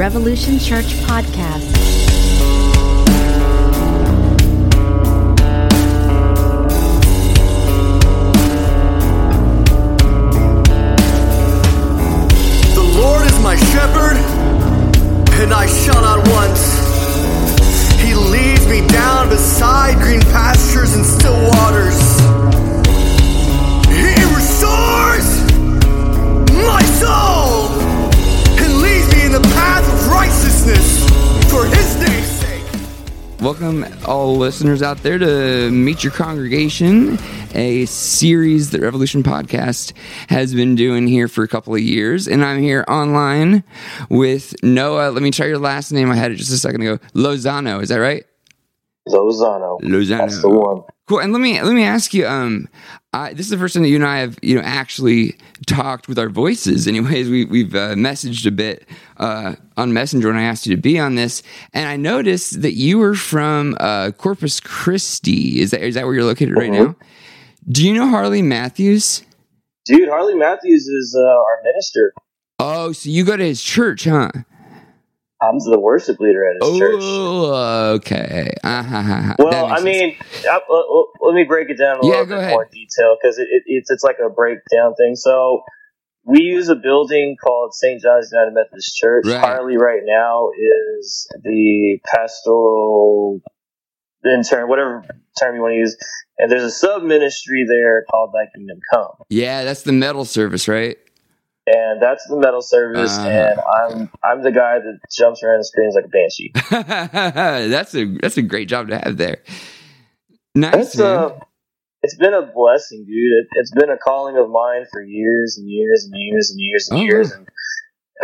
Revolution Church podcast. Listeners out there, to Meet Your Congregation, a series that Revolution Podcast has been doing here for a couple of years. And I'm here online with Noah. Let me try your last name. I had it just a second ago. Lozano. Is that right? Lozano. Lozano. That's the one. Cool. And let me let me ask you. Um, I, this is the first time that you and I have you know actually talked with our voices. Anyways, we we've uh, messaged a bit uh, on Messenger when I asked you to be on this, and I noticed that you were from uh, Corpus Christi. Is that is that where you're located right Mhm. now? Do you know Harley Matthews? Dude, Harley Matthews is uh, our minister. Oh, so you go to his church, huh? I'm the worship leader at his church. Oh, okay. Uh-huh. Well, I mean, I, uh, let me break it down a Yeah, little bit ahead. more detail because it, it, it's it's like a breakdown thing. So we use a building called St. John's United Methodist Church. Right. Harley right now is the pastoral intern, whatever term you want to use. And there's a sub ministry there called Thy Kingdom Come. yeah, that's the metal service, right? And that's the metal service. Uh-huh. And I'm I'm the guy that jumps around and screams like a banshee. that's a that's a great job to have there. Nice. Uh, it's been a blessing, dude. It, it's been a calling of mine for years and years and years and years and Oh, years. And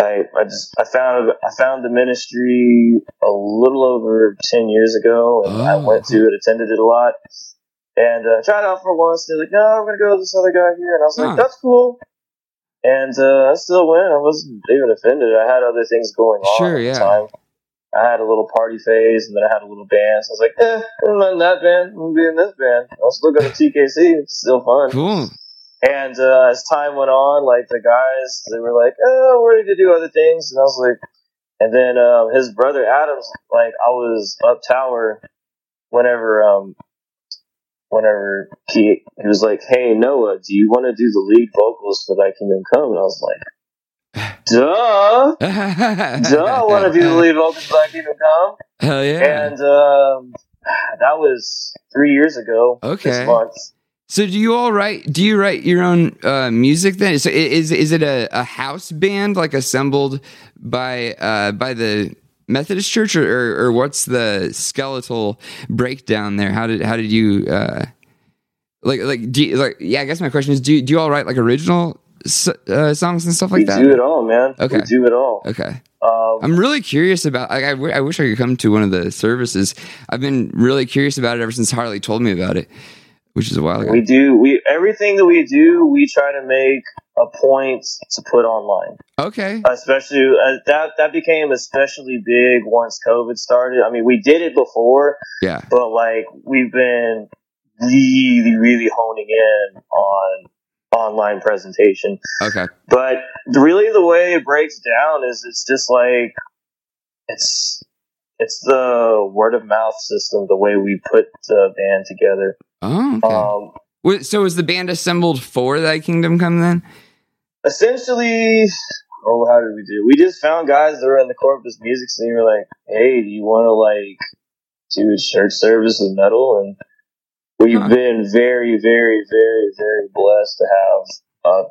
I I just I found I found the ministry a little over ten years ago, and I Oh, went to it, attended it a lot. And uh, tried out for once. They're like, "No, I'm gonna go with this other guy here," and I was like, "That's cool." And uh, I still went. I wasn't even offended. I had other things going on Sure, at yeah. the time. I had a little party phase, and then I had a little band. So I was like, "Eh, I'm not in that band. I'm gonna be in this band." I'll still go to TKC. It's still fun. cool. And uh, as time went on, like the guys, they were like, "Oh, we're ready to do other things," and I was like, and then um, his brother Adams, like I was up tower whenever, um, whenever he he was like, "Hey Noah, do you want to do the lead vocals for Thy Kingdom Come?" And I was like, "Duh, duh, I want to do the lead vocals for Thy Kingdom Come." Hell yeah. And um, that was three years ago. Okay. So do you all write? Do you write your own uh, music then? So is is it a, a house band like assembled by uh, by the Methodist Church, or, or, or what's the skeletal breakdown there? How did how did you uh, like like do you, like yeah? I guess my question is do you, do you all write like original uh, songs and stuff like we that? do it all, man. Okay. We do it all. Okay. Um, I'm really curious about. Like, I, w- I wish I could come to one of the services. I've been really curious about it ever since Harley told me about it, which is a while ago. We do we everything that we do. We try to make a point to put online, okay. especially uh, that that became especially big once COVID started. I mean, we did it before, Yeah. but like we've been really, really honing in on online presentation. Okay. But really, the way it breaks down is it's just like it's it's the word of mouth system. The way we put the band together. Oh. Okay. Um, so was the band assembled for Thy Kingdom Come then? Essentially, oh, how did we do? We just found guys that were in the Corpus music scene. We're like, hey, do you want to like do a church service with metal? And we've Huh. been very, very, very, very blessed to have uh,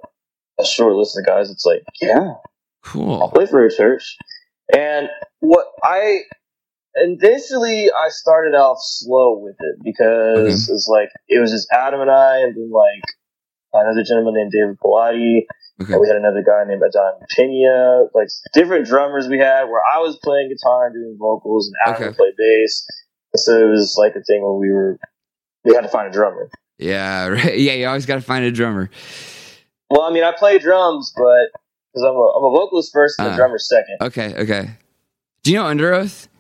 a short list of guys. It's like, yeah, I'll Cool. play for a church. And what I initially I started off slow with it because it's like it was just Adam and I, and then like another gentleman named David Pilati, Okay. and we had another guy named Adon Pena, like different drummers we had where I was playing guitar and doing vocals, and Adam Okay. would play bass. So it was like a thing where we were we had to find a drummer. Yeah. Right. Yeah. You always got to find a drummer. Well, I mean, I play drums, but because I'm a, I'm a vocalist first and a Uh. drummer second. Okay. Okay. Do you know Underoath?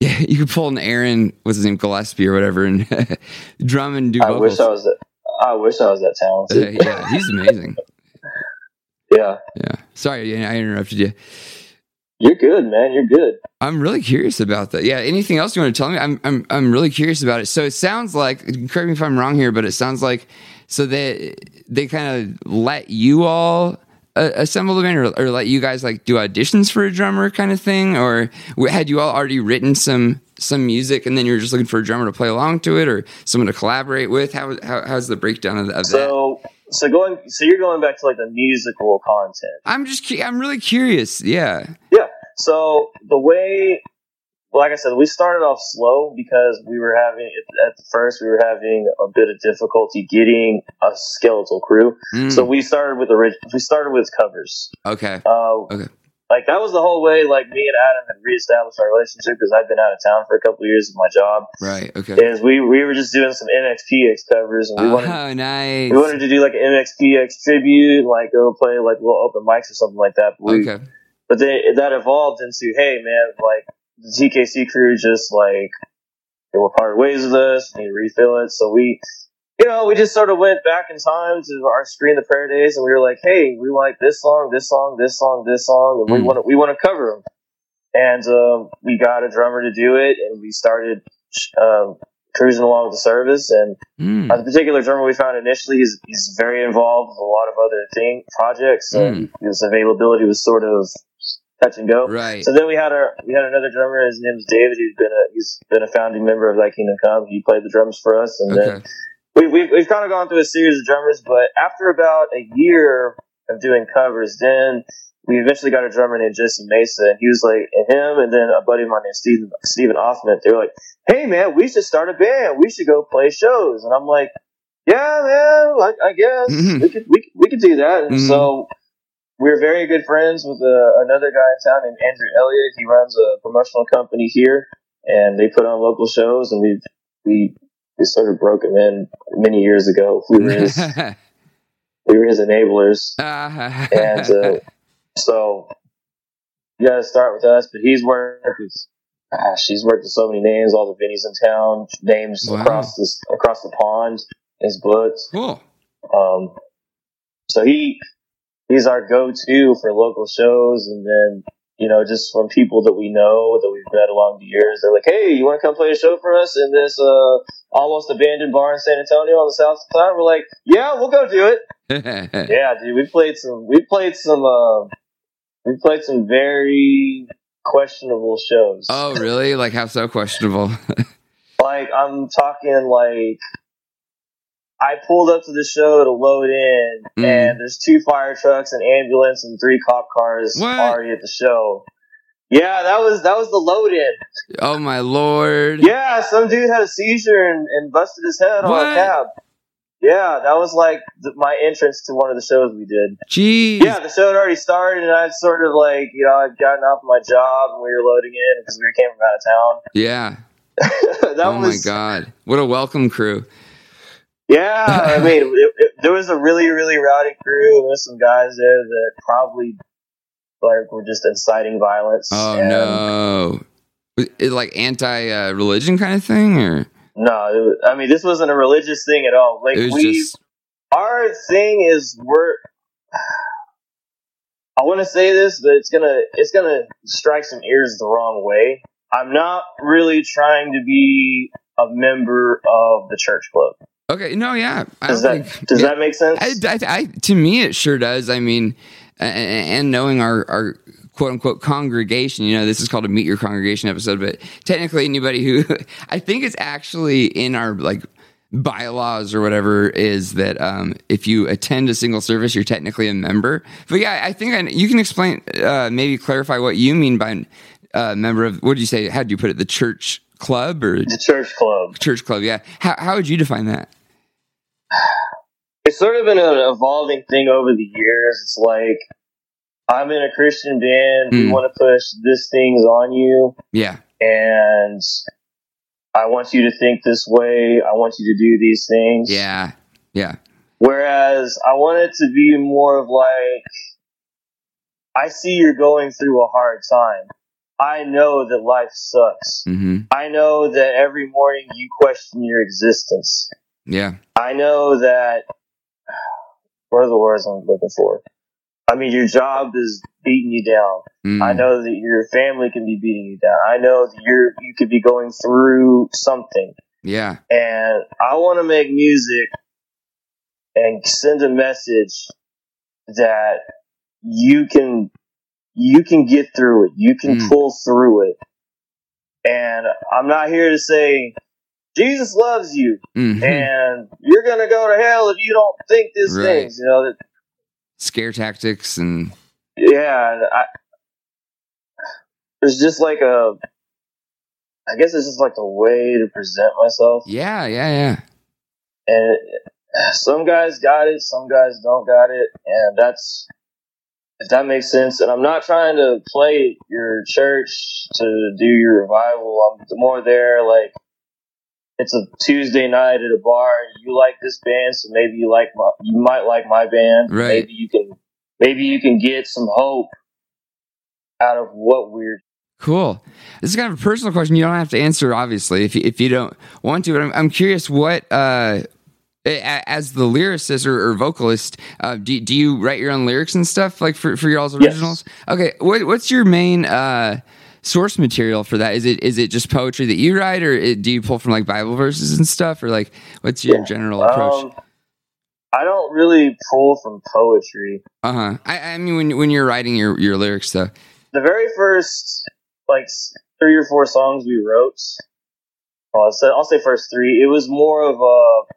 Yeah, you could pull an Aaron, what's his name, Gillespie or whatever, and drum and do I vocals. wish I was that. I wish I was that Uh, talented. yeah, he's amazing. yeah. Yeah. Sorry, I interrupted you. You're good, man. You're good. I'm really curious about that. Yeah. Anything else you want to tell me? I'm I'm I'm really curious about it. So it sounds like correct me if I'm wrong here, but it sounds like so they they kind of let you all uh, assemble the band or, or let you guys like do auditions for a drummer kind of thing, or had you all already written some some music and then you're just looking for a drummer to play along to it or someone to collaborate with? How, how how's the breakdown of, of that? So so going so you're going back to like the musical content. I'm just I'm really curious. Yeah. Yeah. So the way, like I said, we started off slow because we were having at first we were having a bit of difficulty getting a skeletal crew. Mm, So we started with orig- we started with covers. okay. Uh, Okay. Like that was the whole way. Like me and Adam had reestablished our relationship because I'd been out of town for a couple of years with my job. Right. Okay. Is we we were just doing some MXPX covers and we oh, wanted Oh, nice. we wanted to do like an MXPX tribute, like go play like little open mics or something like that. But we, Okay. but then that evolved into, hey man, like the TKC crew just like they were part ways with us, we need to refill it. So we, you know, we just sort of went back in time to our Scream the Prayer days, and we were like, hey, we like this song, this song, this song, this song, and we Mm. want to we want to cover them. And um, we got a drummer to do it, and we started um, cruising along with the service. And Mm. uh, the particular drummer we found initially, he's, he's very involved with a lot of other thing projects. So Mm. his availability was sort of touch and go. Right. So then we had our we had another drummer. His name's David. He's been a he's been a founding member of Thy Kingdom Come. He played the drums for us, and then Okay. We, we've we've kind of gone through a series of drummers. But after about a year of doing covers, then we eventually got a drummer named Jesse Mesa, and he was like, and him, and then a buddy of mine named Steven Stephen Offman. They were like, "Hey man, we should start a band. We should go play shows." And I'm like, "Yeah, man, I, I guess Mhm. we could we, we could do that." And Mhm. so we're very good friends with uh, another guy in town named Andrew Elliott. He runs a promotional company here, and they put on local shows. And we we we sort of broke him in many years ago. We were his we were his enablers, and uh, so you got to start with us. But he's worked with. Gosh, he's worked with so many names, all the Vinnies in town, names Wow. across the across the pond. His books. cool. Um, so he he's our go-to for local shows, and then you know just from people that we know that we've met along the years, they're like, "Hey, you want to come play a show for us in this uh, almost abandoned bar in San Antonio on the south side?" We're like, "Yeah, we'll go do it." Yeah, dude, we played some. We played some. Uh, we played some very questionable shows. oh, really? Like how so questionable? Like I'm talking like I pulled up to the show to load in, Mm. and there's two fire trucks, an ambulance, and three cop cars What? already at the show. Yeah, that was that was the load in. oh my lord. Yeah, some dude had a seizure and, and busted his head on a cab. Yeah, that was like th- my entrance to one of the shows we did. Jeez. Yeah, the show had already started, and I'd sort of like you know I'd gotten off my job and we were loading in because we came from out of town. Yeah. that oh my god. What a welcome crew. Yeah, I mean, it, it, there was a really, really rowdy crew. and There's some guys there that probably like were just inciting violence. Oh no. It like anti uh, religion kind of thing or No, it I mean, this wasn't a religious thing at all. Like we, just our thing is we're. I want to say this, but it's gonna it's gonna strike some ears the wrong way. I'm not really trying to be a member of the church club. Okay, no, yeah. Does that think does yeah. that make sense? I, I, I, to me, it sure does. I mean, and knowing our, our quote unquote congregation, you know, this is called a meet your congregation episode, but technically, anybody who I think it's actually in our like bylaws or whatever is that um, if you attend a single service, you're technically a member. But yeah, I think I, you can explain, uh, maybe clarify what you mean by uh, member of what did you say? How do you put it? The church club or the church club. church club? Yeah. How, how would you define that? it's sort of been an evolving thing over the years. It's like I'm in a Christian band. We Mm. want to push this things on you, Yeah. and I want you to think this way. I want you to do these things. Yeah. Yeah. Whereas I want it to be more of like, I see you're going through a hard time. I know that life sucks. hmm I know that every morning you question your existence. Yeah. I know that what are the words I'm looking for? I mean, your job is beating you down. Mm. I know that your family can be beating you down. I know that you're you could be going through something, Yeah. and I want to make music and send a message that you can you can get through it. You can Mm. pull through it. And I'm not here to say Jesus loves you Mhm. and you're gonna go to hell if you don't think these Right. things. You know that Scare tactics and yeah, and I, there's just like a, I guess it's just like a way to present myself. yeah, yeah, yeah. And some guys got it, some guys don't got it, and that's if that makes sense. And I'm not trying to play your church to do your revival. I'm more there like it's a Tuesday night at a bar, and you like this band, so maybe you like my, you might like my band. Right. Maybe you can maybe you can get some hope out of what we're Cool. This is kind of a personal question. You don't have to answer, obviously, if you, if you don't want to. But I'm, I'm curious what, uh, as the lyricist or, or vocalist, uh, do, do you write your own lyrics and stuff like for, for y'all's Yes. originals? Okay. What, what's your main uh, source material for that? Is it is it just poetry that you write, or it, do you pull from like Bible verses and stuff, or like what's your Yeah. general approach? Um, I don't really pull from poetry. Uh huh. I, I mean, when when you're writing your your lyrics, though. The very first like three or four songs we wrote, well, I'll say, I'll say first three. It was more of a.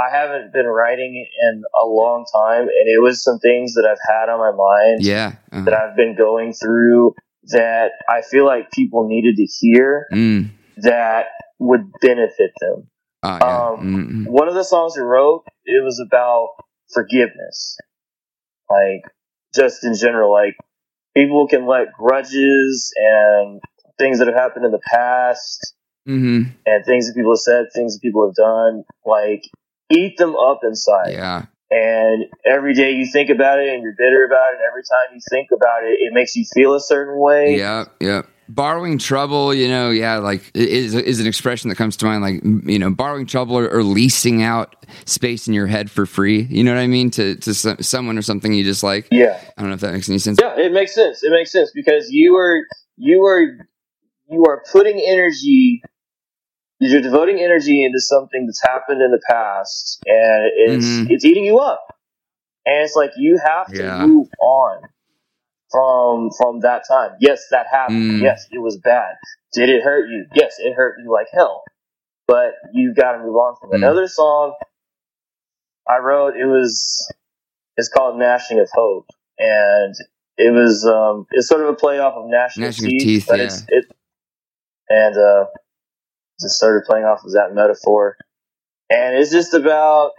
I haven't been writing in a long time, and it was some things that I've had on my mind Yeah. that Uh-huh. I've been going through that I feel like people needed to hear Mm. that would benefit them. Oh, yeah. Um, Mm-mm. one of the songs we wrote it was about forgiveness like just in general like people can let grudges and things that have happened in the past Mhm. and things that people have said things that people have done like eat them up inside Yeah. And every day you think about it and you're bitter about it and every time you think about it it makes you feel a certain way Yeah, yeah. Borrowing trouble, you know, yeah, like is is an expression that comes to mind. Like you know, borrowing trouble or, or leasing out space in your head for free. You know what I mean to to some, someone or something you just like. yeah I don't know if that makes any sense. Yeah, it makes sense. It makes sense because you are you are you are putting energy you're devoting energy into something that's happened in the past and it's Mhm. it's eating you up. And it's like you have to Yeah. move on from from that time. Yes, that happened. Mm. Yes, it was bad. Did it hurt you? Yes, it hurt you like hell. But you've got to move on from. Mm. Another song I wrote, it was it's called Gnashing of Hope. And it was um it's sort of a play off of Gnashing, Gnashing of of Teeth, Teeth, but yeah. it's it and uh just started playing off of that metaphor. And it's just about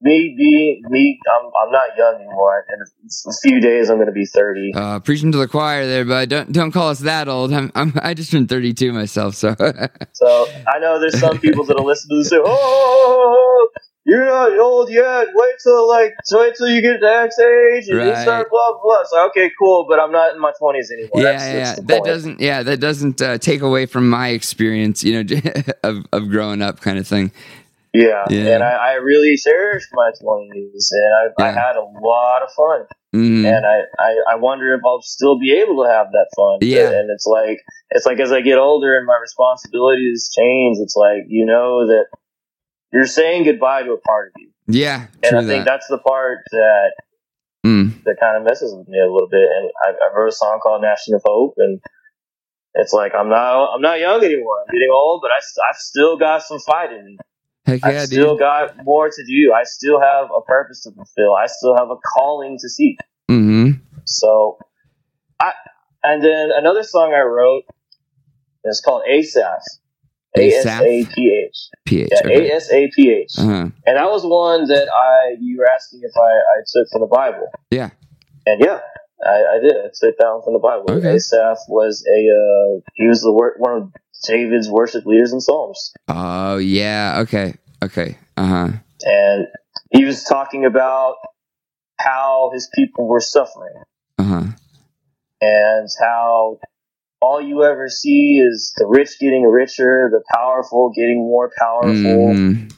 me being me I'm I'm not young anymore. In a few days I'm gonna be thirty. Uh, preaching to the choir there, but don't don't call us that old. I'm, I'm I just turned 32 myself, so So I know there's some people that'll listen to this and say, Oh you're not old yet. Wait till like wait till you get to X age and you start blah blah blah. So okay, cool, but I'm not in my twenties anymore. yeah, That's- yeah. that's That point. doesn't yeah that doesn't uh, take away from my experience, you know, of of growing up, kind of thing. Yeah, Yeah. and I, I really cherished my twenties, and I, I had a lot of fun, Mm. and I, I, I wonder if I'll still be able to have that fun. Yeah. and it's like it's like as I get older and my responsibilities change, it's like you know that you're saying goodbye to a part of you, Yeah, and I think that. that's the part that Mm. that kind of messes with me a little bit. And I, I wrote a song called "Gnashing of Hope," and it's like I'm not I'm not young anymore. I'm getting old, but I, have still got some fight in me. Heck I've still dude. got more to do. I still have a purpose to fulfill. I still have a calling to seek. Mm-hmm. So, I and then another song I wrote is called Asaph. A S A P H. PH. Yeah, okay. A S A P H. Uh-huh. And that was one that I you were asking if I, I took from the Bible. Yeah. And yeah, I, I did. I took that one from the Bible. Okay. Asaph was a uh, he was the wor- one of David's worship leaders in Psalms. Oh yeah. Okay. Okay. Uh huh. and he was talking about how his people were suffering Uh huh. and how all you ever see is the rich getting richer, the powerful getting more powerful, Mm.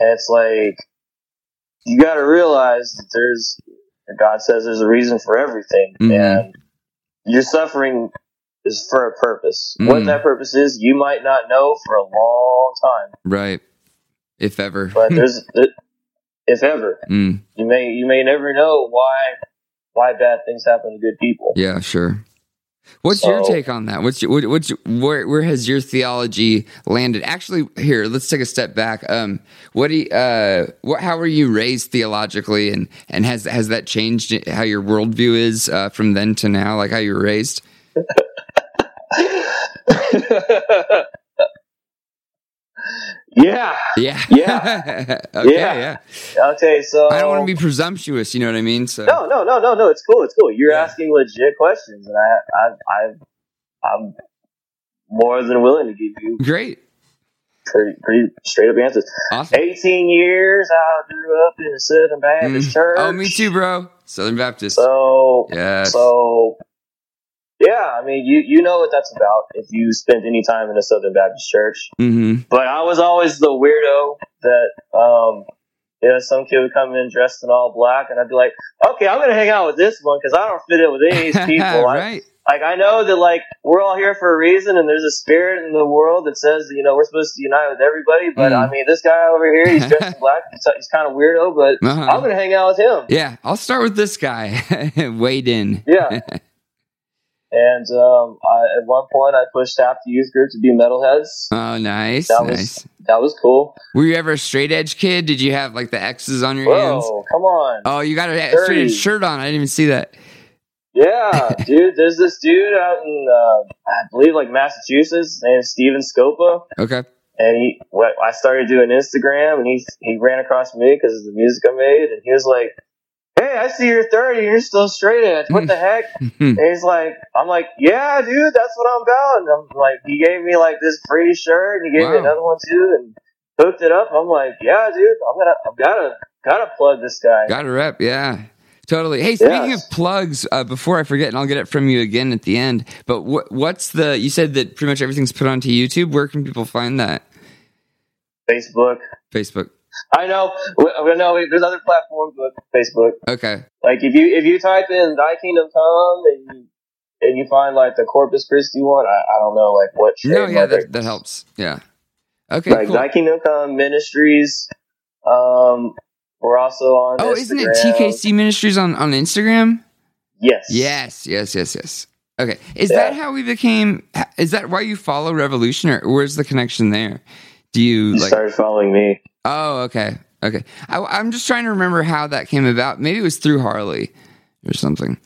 and it's like you got to realize that there's God says there's a reason for everything, Mhm. and your suffering is for a purpose. Mm. What that purpose is, you might not know for a long time, Right. If ever. but there's, if ever, Mm, you may you may never know why why bad things happen to good people. yeah, sure. What's your take on that? What's your, what, what's your, where where has your theology landed? Actually, here let's take a step back. Um, what do you, uh, what how were you raised theologically, and and has has that changed how your worldview is uh, from then to now? Like how you were raised? yeah. Yeah, Yeah. okay, Yeah. yeah. Okay. So I don't want to be presumptuous. You know what I mean? So No, no, no, no, no. It's cool. It's cool. You're Yeah. asking legit questions, and I, I, I, I'm more than willing to give you great, pretty, pretty straight up answers. awesome. 18 years, I grew up in a Southern Baptist Mm. church. Oh, me too, bro. Southern Baptist. So, yes. so, yeah. I mean, you you know what that's about if you spent any time in a Southern Baptist church. mm-hmm. But I was always the weirdo that, um, you know, some kid would come in dressed in all black, and I'd be like, okay, I'm gonna hang out with this one because I don't fit in with any of these people. I, right. like I know that like we're all here for a reason, and there's a spirit in the world that says you know we're supposed to unite with everybody. But Mm. I mean, this guy over here, he's dressed in black. He's, he's kind of weirdo, but Uh-huh. I'm gonna hang out with him. Yeah, I'll start with this guy. Wade in. Yeah. And um, I, at one point, I pushed half the youth group to be metalheads. Oh, nice, That was- That was cool. Were you ever a straight edge kid? Did you have like the X's on your hands? Whoa, come on. Oh, you got a straight edge shirt on. I didn't even see that. Yeah, dude. There's this dude out in, uh, I believe, like Massachusetts. His name Steven Scopa. Okay. and he I started doing Instagram and he he ran across me because of the music I made and he was like, "Hey, I see you're 30 and you're still straight edge. What the heck?" and he's like, "I'm like, yeah, dude, that's what I'm about." And I'm like, he gave me like this free shirt and he gave me another one too and hooked it up. I'm like, yeah, dude, I'm gonna I've gotta gotta plug this guy. Gotta rep. Yeah. Totally. Hey, speaking Yes. of plugs, uh, before I forget, and I'll get it from you again at the end. But what, what's the? You said that pretty much everything's put onto YouTube. Where can people find that? Facebook. Facebook. I know, I know. There's other platforms, but Facebook. Okay. Like if you if you type in "Thy Kingdom Come" and you and you find like the Corpus Christi one, I, I don't know like what. No, yeah, that, that helps. Yeah. Okay. like cool. Thy Kingdom Come Ministries. Um, we're also on. Oh, isn't it TKC Ministries on on Instagram? Yes. Yes, yes, yes, yes. Okay, is Yeah. that how we became? Is that why you follow Revolution, or where's the connection there? Do you You like? started following me. Oh, okay, okay. I, I'm just trying to remember how that came about. Maybe it was through Harley or something.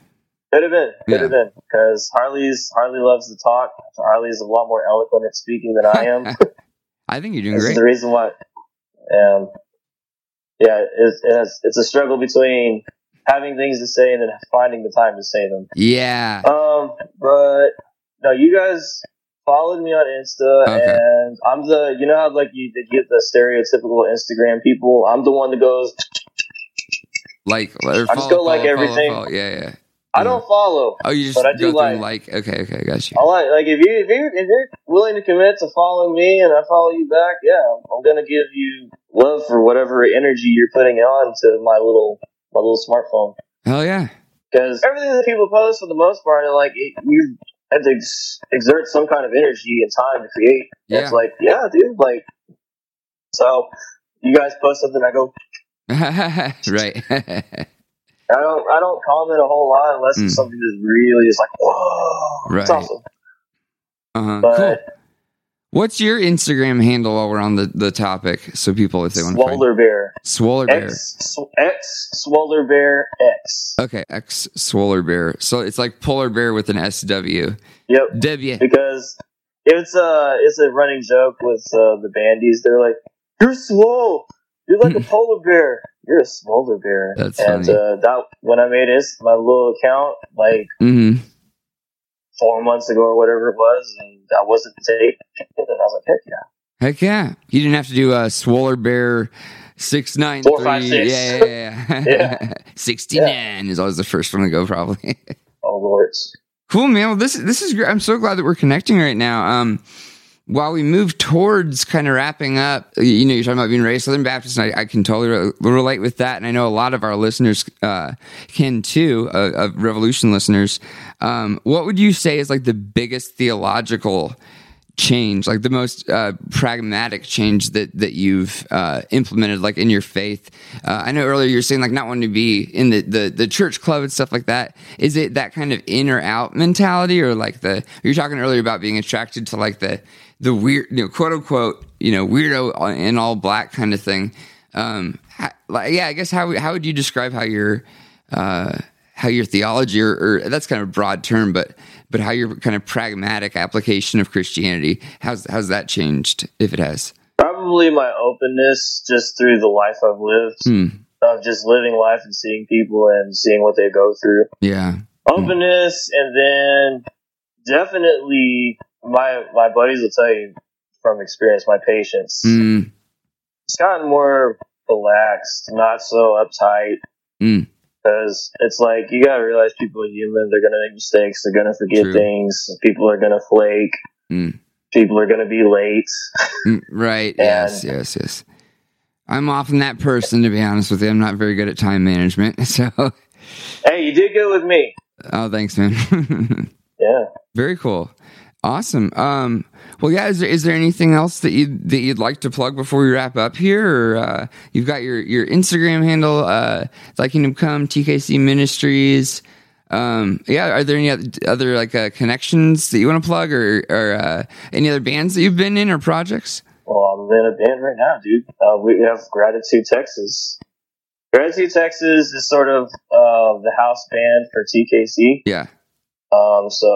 Could have been. Could Yeah. have been because Harley's Harley loves to talk. Harley's a lot more eloquent at speaking than I am. I think you're doing this is the reason why. Um, yeah, it's, it's it's a struggle between having things to say and then finding the time to say them. Yeah. Um, but no, you guys followed me on Insta, Okay. and I'm the you know how like you they get the stereotypical Instagram people. I'm the one that goes. Like, or I just go like everything. Yeah, yeah. I don't mm. follow. Oh, you just But I go do like- like. Okay, okay, got you. I like like if you if you if you're willing to commit to following me and I follow you back, yeah, I'm gonna give you love for whatever energy you're putting on to my little my little smartphone. Hell yeah. Because everything that people post for the most part, are like it, you have to ex- exert some kind of energy and time to create. Yeah. It's like, yeah, dude, like so. You guys post something, I go. right. I don't. I don't comment a whole lot unless Mm. it's something that's really just like, whoa, it's Right. awesome. uh-huh. But Cool. What's your Instagram handle while we're on the, the topic? So people, if they want to find Swoller Bear, Swoller Bear. X sw- X Swoller Bear X. Okay, X Swoller Bear. So it's like polar bear with an SW. Yep. W. because it's a it's a running joke with uh, the bandies. They're like, "You're swole. You're like a polar bear. You're a swoller bear." That's and funny. uh, that when I made it, my little account like hmm four months ago or whatever it was, and I wasn't taken, and I was like, "Heck yeah!" Heck yeah. You didn't have to do a Swoller Bear six nine Four, three. five, six. Yeah, yeah, yeah. Yeah. Sixty nine is always the first one to go, probably. Oh lords. cool, man. Well, this this is great. I'm so glad that we're connecting right now. Um, while we move towards kind of wrapping up, you know, you're talking about being raised Southern Baptist, and I, I can totally re- relate with that. And I know a lot of our listeners uh, can too, uh, of Revolution listeners. Um, what would you say is like the biggest theological change, like the most uh, pragmatic change that that you've uh, implemented, like in your faith? Uh, I know earlier you were saying like not wanting to be in the, the the church club and stuff like that. Is it that kind of in or out mentality, or like the you were talking earlier about being attracted to like the the weird, you know, quote unquote, you know, weirdo in all black kind of thing? Um, how, like, yeah, I guess how how would you describe how your uh, how your theology, or, or that's kind of a broad term, but but how your kind of pragmatic application of Christianity, how's how's that changed, if it has? Probably my openness just through the life I've lived, Hmm. of just living life and seeing people and seeing what they go through. Yeah. Openness, and then definitely my my buddies will tell you from experience, my patience. Mm. It's gotten more relaxed, not so uptight. Mm. Because it's like you gotta realize people are human. They're gonna make mistakes. They're gonna forget True. things. People are gonna flake. Mm. People are gonna be late. Mm, Right. Yes. Yes. Yes. I'm often that person, to be honest with you. I'm not very good at time management. So, Hey, you did good with me. oh, thanks, man. Yeah. Very cool. Awesome. Um, well, yeah. Is there is there anything else that you that you'd like to plug before we wrap up here? Or uh, you've got your your Instagram handle, uh, Thy Kingdom Come TKC Ministries. Um, yeah. Are there any oth- other like uh, connections that you want to plug, or or uh, any other bands that you've been in or projects? Well, I'm in a band right now, dude. Uh, we have Gratitude Texas. Gratitude Texas is sort of uh, the house band for TKC. Yeah. Um, so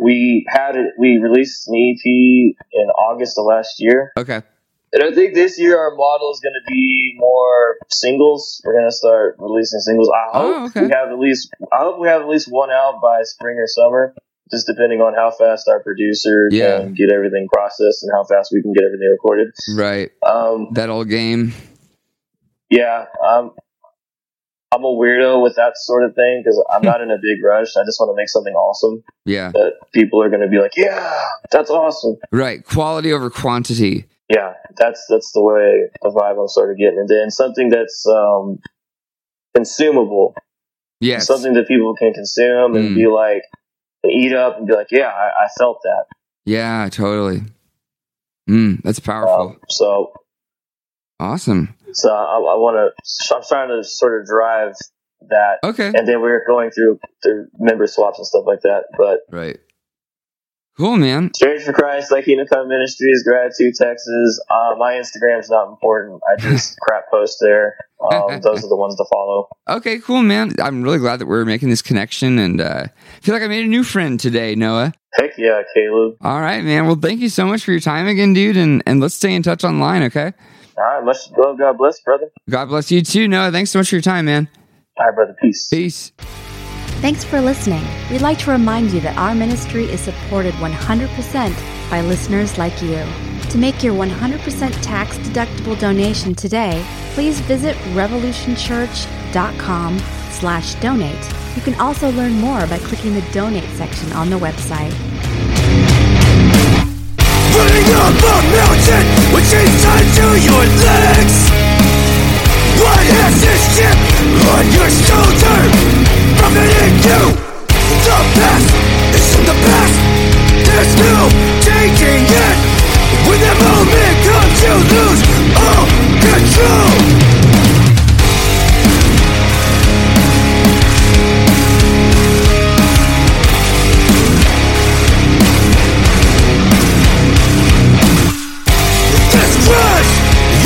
we had it. We released an EP in August of last year, Okay. and I think this year our model is going to be more singles. We're going to start releasing singles. I hope Oh, okay. we have at least. I hope we have at least one out by spring or summer. Just depending on how fast our producer Yeah. can get everything processed and how fast we can get everything recorded. Right. Um, That old game. yeah, um, I'm a weirdo with that sort of thing because I'm not in a big rush. I just want to make something awesome Yeah. that people are going to be like, "Yeah, that's awesome." Right. Quality over quantity. Yeah, that's that's the way the vibe I'm sort of getting and something that's um, consumable, Yeah. something that people can consume and Mm. be like, eat up and be like, "Yeah, I, I felt that." Yeah. Totally. Mm, that's powerful. Um, so, awesome. So I, I want to. I'm trying to sort of drive that Okay. and then we're going through through member swaps and stuff like that. But Right. Cool, man. Strange for Christ, like Come Ministries, Gratitude, Texas. Uh, my Instagram's not important. I just crap post there. Um, those are the ones to follow. Okay, cool, man. I'm really glad that we're making this connection, and uh, I feel like I made a new friend today, Noah. Heck yeah, Caleb. All right, man. Well, thank you so much for your time again, dude, and and let's stay in touch online, okay? All right, much love. God bless, brother. God bless you too, Noah. Thanks so much for your time, man. All right, brother. Peace. Peace. Thanks for listening. We'd like to remind you that our ministry is supported 100% by listeners like you. To make your 100% tax deductible donation today, please visit revolutionchurch.com slash donate. You can also learn more by clicking the donate section on the website. Running up a mountain with chains tied to your legs. What has this chip on your shoulder? Profiting you The past is in the past. There's no taking it When that moment comes you lose all control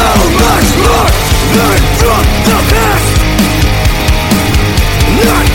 so much more Learn from the past Not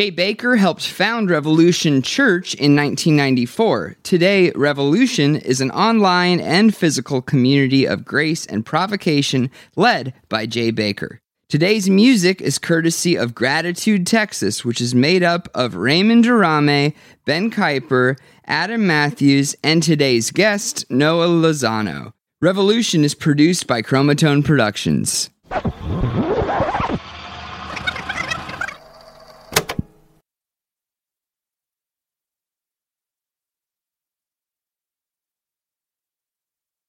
Jay Baker helped found Revolution Church in 1994. Today, Revolution is an online and physical community of grace and provocation led by Jay Baker. Today's music is courtesy of Gratitude Texas, which is made up of Raymond Durame, Ben Kuyper, Adam Matthews, and today's guest, Noah Lozano. Revolution is produced by Chromatone Productions.